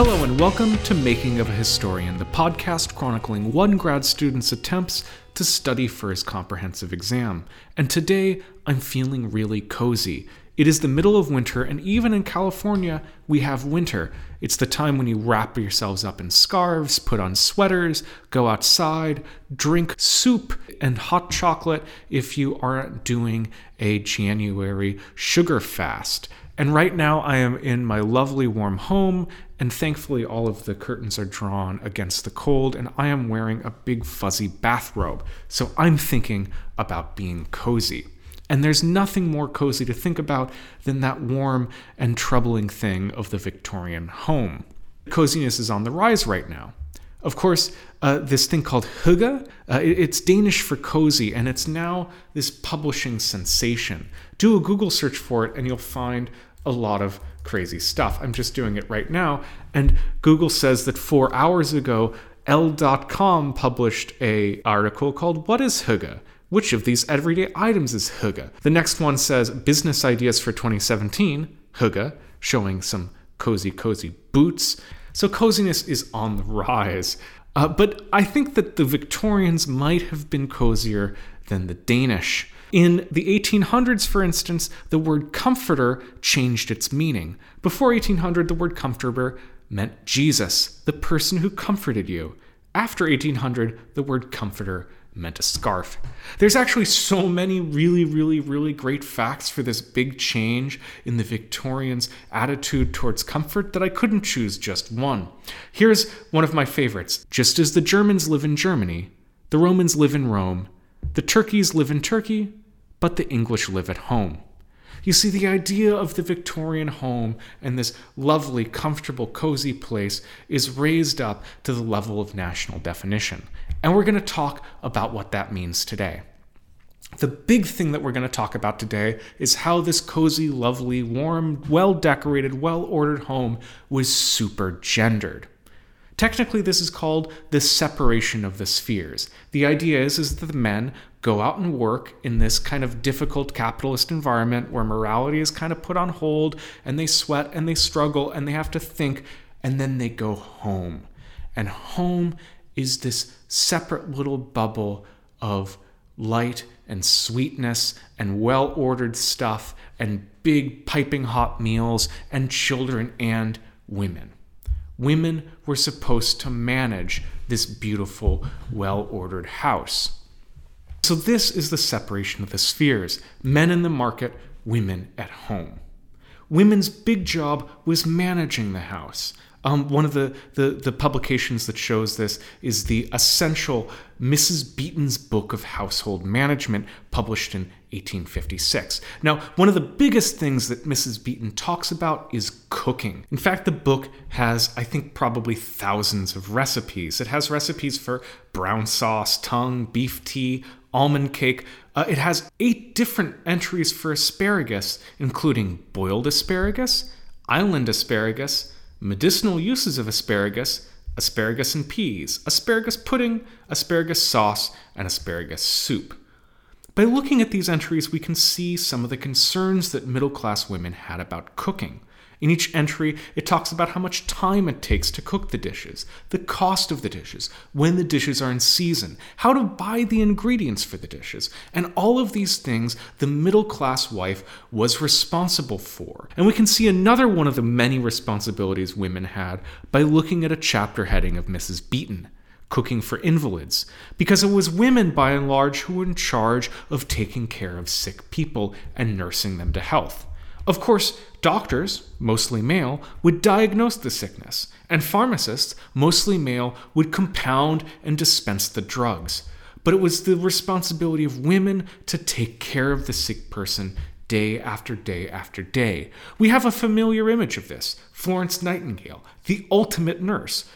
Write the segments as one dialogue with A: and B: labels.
A: Hello and welcome to Making of a Historian, the podcast chronicling one grad student's attempts to study for his comprehensive exam. And today, I'm feeling really cozy. It is the middle of winter, and even in California, we have winter. It's the time when you wrap yourselves up in scarves, put on sweaters, go outside, drink soup and hot chocolate if you aren't doing a January sugar fast. And right now, I am in my lovely warm home, and thankfully, all of the curtains are drawn against the cold, and I am wearing a big fuzzy bathrobe. So I'm thinking about being cozy. And there's nothing more cozy to think about than that warm and troubling thing of the Victorian home. Coziness is on the rise right now. Of course, uh, this thing called hygge, uh, it's Danish for cozy, and it's now this publishing sensation. Do a Google search for it, and you'll find a lot of crazy stuff. I'm just doing it right now. And Google says that four hours ago, Elle.com published a article called What is Hygge? Which of these everyday items is Hygge? The next one says Business Ideas for 2017, Hygge, showing some cozy, cozy boots. So coziness is on the rise. Uh, but I think that the Victorians might have been cozier than the Danish. In the 1800s, for instance, the word comforter changed its meaning. Before 1800, the word comforter meant Jesus, the person who comforted you. After 1800, the word comforter meant a scarf. There's actually so many really, really, really great facts for this big change in the Victorians' attitude towards comfort that I couldn't choose just one. Here's one of my favorites. Just as the Germans live in Germany, the Romans live in Rome, the Turkeys live in Turkey, but the English live at home. You see, the idea of the Victorian home and this lovely, comfortable, cozy place is raised up to the level of national definition. And we're going to talk about what that means today. The big thing that we're going to talk about today is how this cozy, lovely, warm, well decorated, well ordered home was super gendered. Technically, this is called the separation of the spheres. The idea is, is that the men go out and work in this kind of difficult capitalist environment where morality is kind of put on hold and they sweat and they struggle and they have to think and then they go home. And home is this separate little bubble of light and sweetness and well ordered stuff and big piping hot meals and children and women. Women were supposed to manage this beautiful, well ordered house. So, this is the separation of the spheres men in the market, women at home. Women's big job was managing the house. Um, one of the, the, the, publications that shows this is the essential Mrs. Beeton's Book of Household Management, published in 1856. Now, one of the biggest things that Mrs. Beeton talks about is cooking. In fact, the book has, I think, probably thousands of recipes. It has recipes for brown sauce, tongue, beef tea, almond cake. Uh, it has eight different entries for asparagus, including boiled asparagus, island asparagus, medicinal uses of asparagus, asparagus and peas, asparagus pudding, asparagus sauce, and asparagus soup. By looking at these entries, we can see some of the concerns that middle class women had about cooking. In each entry, it talks about how much time it takes to cook the dishes, the cost of the dishes, when the dishes are in season, how to buy the ingredients for the dishes, and all of these things the middle class wife was responsible for. And we can see another one of the many responsibilities women had by looking at a chapter heading of Mrs. Beeton cooking for invalids, because it was women by and large who were in charge of taking care of sick people and nursing them to health. Of course, doctors, mostly male, would diagnose the sickness, and pharmacists, mostly male, would compound and dispense the drugs. But it was the responsibility of women to take care of the sick person day after day after day. We have a familiar image of this Florence Nightingale, the ultimate nurse.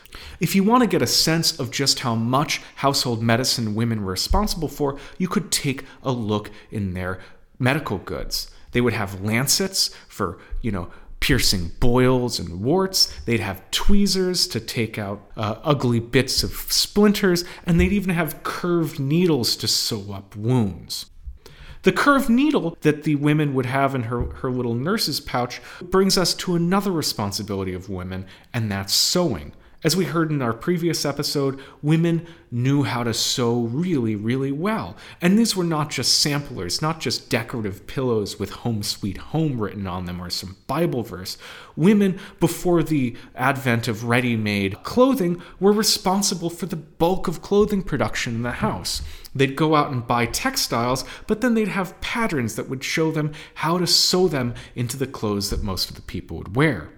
A: If you want to get a sense of just how much household medicine women were responsible for, you could take a look in their medical goods. They would have lancets for, you know, piercing boils and warts. They'd have tweezers to take out uh, ugly bits of splinters, and they'd even have curved needles to sew up wounds. The curved needle that the women would have in her, her little nurse's pouch brings us to another responsibility of women, and that's sewing. As we heard in our previous episode, women knew how to sew really, really well. And these were not just samplers, not just decorative pillows with home sweet home written on them or some Bible verse. Women, before the advent of ready made clothing, were responsible for the bulk of clothing production in the house. They'd go out and buy textiles, but then they'd have patterns that would show them how to sew them into the clothes that most of the people would wear.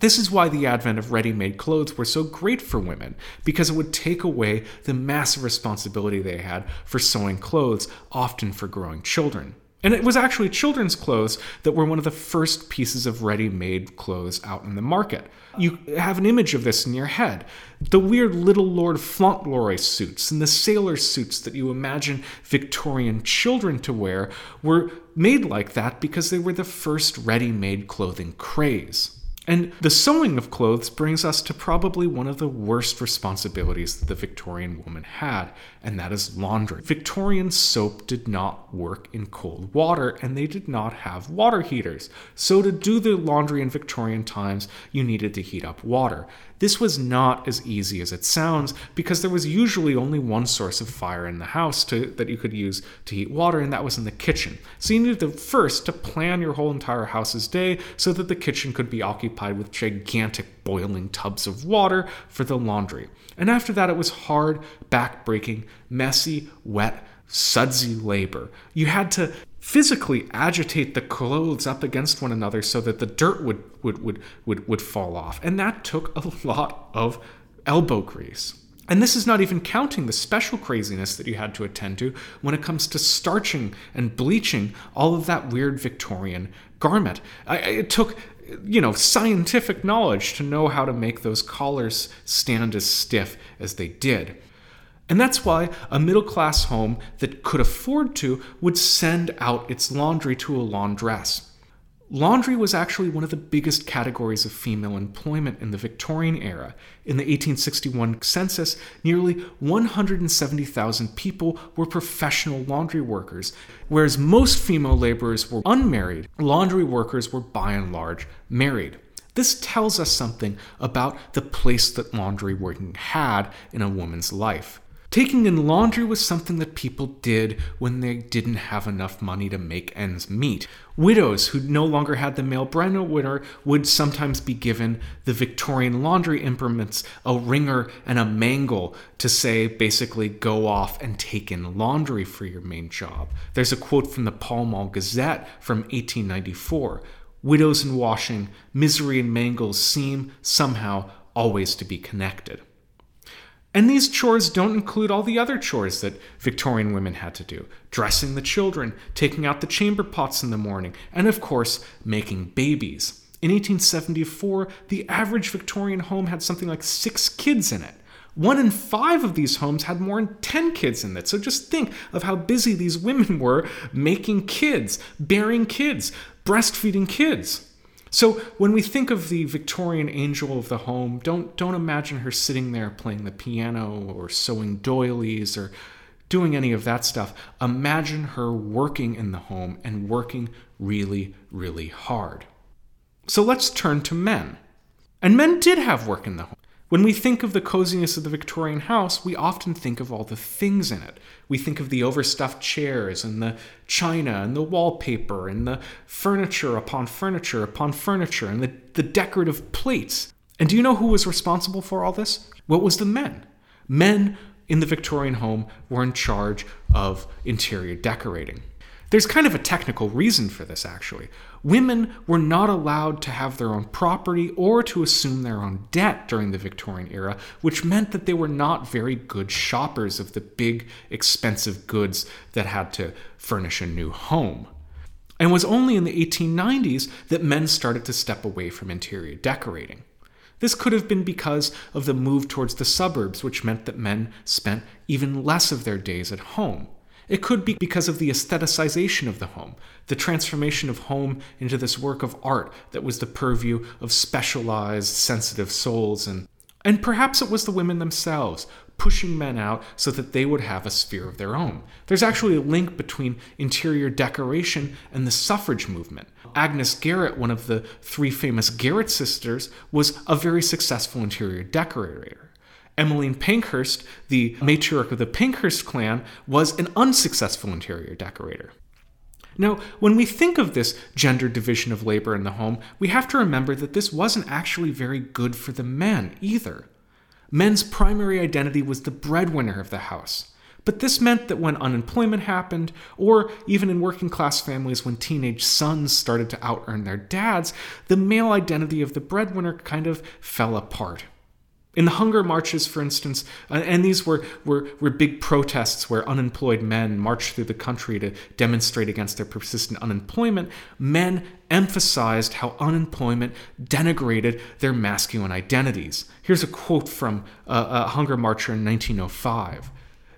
A: This is why the advent of ready made clothes were so great for women, because it would take away the massive responsibility they had for sewing clothes, often for growing children. And it was actually children's clothes that were one of the first pieces of ready made clothes out in the market. You have an image of this in your head. The weird little Lord Fauntleroy suits and the sailor suits that you imagine Victorian children to wear were made like that because they were the first ready made clothing craze. And the sewing of clothes brings us to probably one of the worst responsibilities that the Victorian woman had, and that is laundry. Victorian soap did not work in cold water, and they did not have water heaters. So, to do the laundry in Victorian times, you needed to heat up water. This was not as easy as it sounds because there was usually only one source of fire in the house to, that you could use to heat water, and that was in the kitchen. So, you needed to first to plan your whole entire house's day so that the kitchen could be occupied with gigantic boiling tubs of water for the laundry. And after that, it was hard, back-breaking, messy, wet, sudsy labor. You had to physically agitate the clothes up against one another so that the dirt would would would would, would fall off. And that took a lot of elbow grease. And this is not even counting the special craziness that you had to attend to when it comes to starching and bleaching all of that weird Victorian garment. I, it took you know, scientific knowledge to know how to make those collars stand as stiff as they did. And that's why a middle class home that could afford to would send out its laundry to a laundress. Laundry was actually one of the biggest categories of female employment in the Victorian era. In the 1861 census, nearly 170,000 people were professional laundry workers. Whereas most female laborers were unmarried, laundry workers were by and large married. This tells us something about the place that laundry working had in a woman's life. Taking in laundry was something that people did when they didn't have enough money to make ends meet. Widows who no longer had the male breadwinner would sometimes be given the Victorian laundry implements, a wringer and a mangle, to say basically go off and take in laundry for your main job. There's a quote from the Pall Mall Gazette from 1894 Widows and washing, misery and mangles seem somehow always to be connected. And these chores don't include all the other chores that Victorian women had to do dressing the children, taking out the chamber pots in the morning, and of course, making babies. In 1874, the average Victorian home had something like six kids in it. One in five of these homes had more than 10 kids in it. So just think of how busy these women were making kids, bearing kids, breastfeeding kids. So when we think of the Victorian angel of the home, don't don't imagine her sitting there playing the piano or sewing doilies or doing any of that stuff. Imagine her working in the home and working really, really hard. So let's turn to men. And men did have work in the home. When we think of the coziness of the Victorian house, we often think of all the things in it. We think of the overstuffed chairs and the china and the wallpaper and the furniture upon furniture upon furniture and the, the decorative plates. And do you know who was responsible for all this? What was the men? Men in the Victorian home were in charge of interior decorating. There's kind of a technical reason for this, actually. Women were not allowed to have their own property or to assume their own debt during the Victorian era, which meant that they were not very good shoppers of the big, expensive goods that had to furnish a new home. And it was only in the 1890s that men started to step away from interior decorating. This could have been because of the move towards the suburbs, which meant that men spent even less of their days at home. It could be because of the aestheticization of the home, the transformation of home into this work of art that was the purview of specialized, sensitive souls. And And perhaps it was the women themselves pushing men out so that they would have a sphere of their own. There's actually a link between interior decoration and the suffrage movement. Agnes Garrett, one of the three famous Garrett sisters, was a very successful interior decorator. Emmeline Pankhurst, the matriarch of the Pankhurst clan, was an unsuccessful interior decorator. Now, when we think of this gender division of labor in the home, we have to remember that this wasn't actually very good for the men either. Men's primary identity was the breadwinner of the house. But this meant that when unemployment happened, or even in working class families when teenage sons started to out earn their dads, the male identity of the breadwinner kind of fell apart. In the hunger marches, for instance, uh, and these were, were, were big protests where unemployed men marched through the country to demonstrate against their persistent unemployment, men emphasized how unemployment denigrated their masculine identities. Here's a quote from a, a hunger marcher in 1905.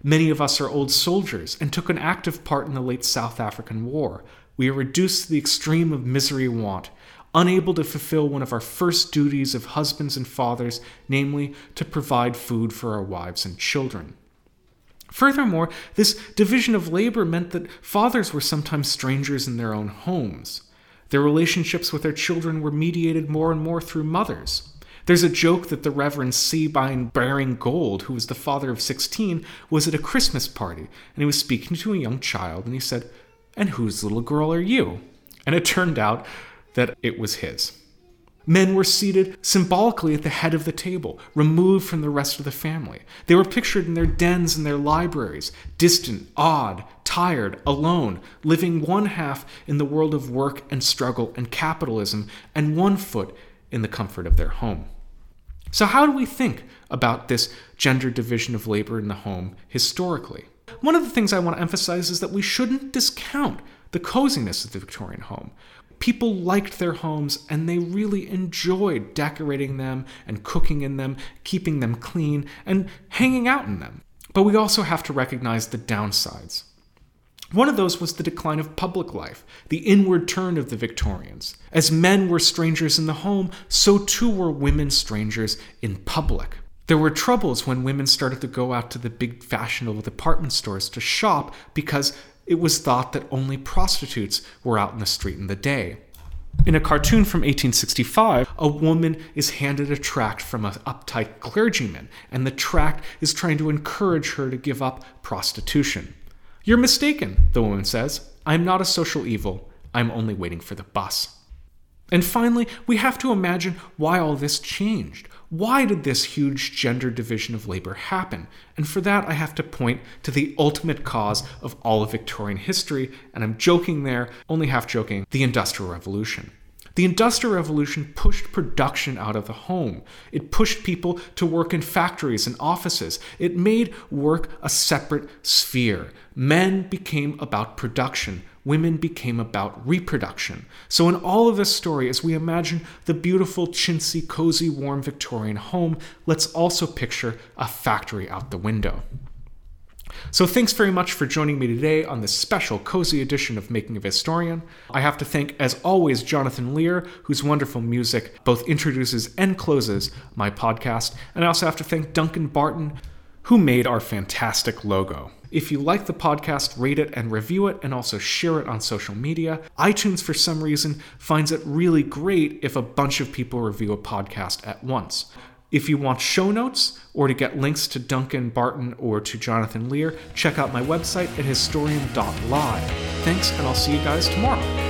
A: Many of us are old soldiers and took an active part in the late South African War. We are reduced to the extreme of misery and want unable to fulfill one of our first duties of husbands and fathers, namely, to provide food for our wives and children. Furthermore, this division of labor meant that fathers were sometimes strangers in their own homes. Their relationships with their children were mediated more and more through mothers. There's a joke that the Reverend Sabine Baring Gould, who was the father of 16, was at a Christmas party, and he was speaking to a young child, and he said, And whose little girl are you? And it turned out that it was his. Men were seated symbolically at the head of the table, removed from the rest of the family. They were pictured in their dens and their libraries, distant, odd, tired, alone, living one half in the world of work and struggle and capitalism, and one foot in the comfort of their home. So, how do we think about this gender division of labor in the home historically? One of the things I want to emphasize is that we shouldn't discount the coziness of the Victorian home people liked their homes and they really enjoyed decorating them and cooking in them, keeping them clean, and hanging out in them. But we also have to recognize the downsides. One of those was the decline of public life, the inward turn of the Victorians. As men were strangers in the home, so too were women strangers in public. There were troubles when women started to go out to the big fashionable department stores to shop because it was thought that only prostitutes were out in the street in the day. In a cartoon from 1865, a woman is handed a tract from an uptight clergyman, and the tract is trying to encourage her to give up prostitution. You're mistaken, the woman says. I'm not a social evil. I'm only waiting for the bus. And finally, we have to imagine why all this changed. Why did this huge gender division of labor happen? And for that, I have to point to the ultimate cause of all of Victorian history, and I'm joking there, only half joking the Industrial Revolution. The Industrial Revolution pushed production out of the home. It pushed people to work in factories and offices. It made work a separate sphere. Men became about production, women became about reproduction. So, in all of this story, as we imagine the beautiful, chintzy, cozy, warm Victorian home, let's also picture a factory out the window. So, thanks very much for joining me today on this special, cozy edition of Making of Historian. I have to thank, as always, Jonathan Lear, whose wonderful music both introduces and closes my podcast. And I also have to thank Duncan Barton, who made our fantastic logo. If you like the podcast, rate it and review it, and also share it on social media. iTunes, for some reason, finds it really great if a bunch of people review a podcast at once. If you want show notes or to get links to Duncan Barton or to Jonathan Lear, check out my website at historian.live. Thanks, and I'll see you guys tomorrow.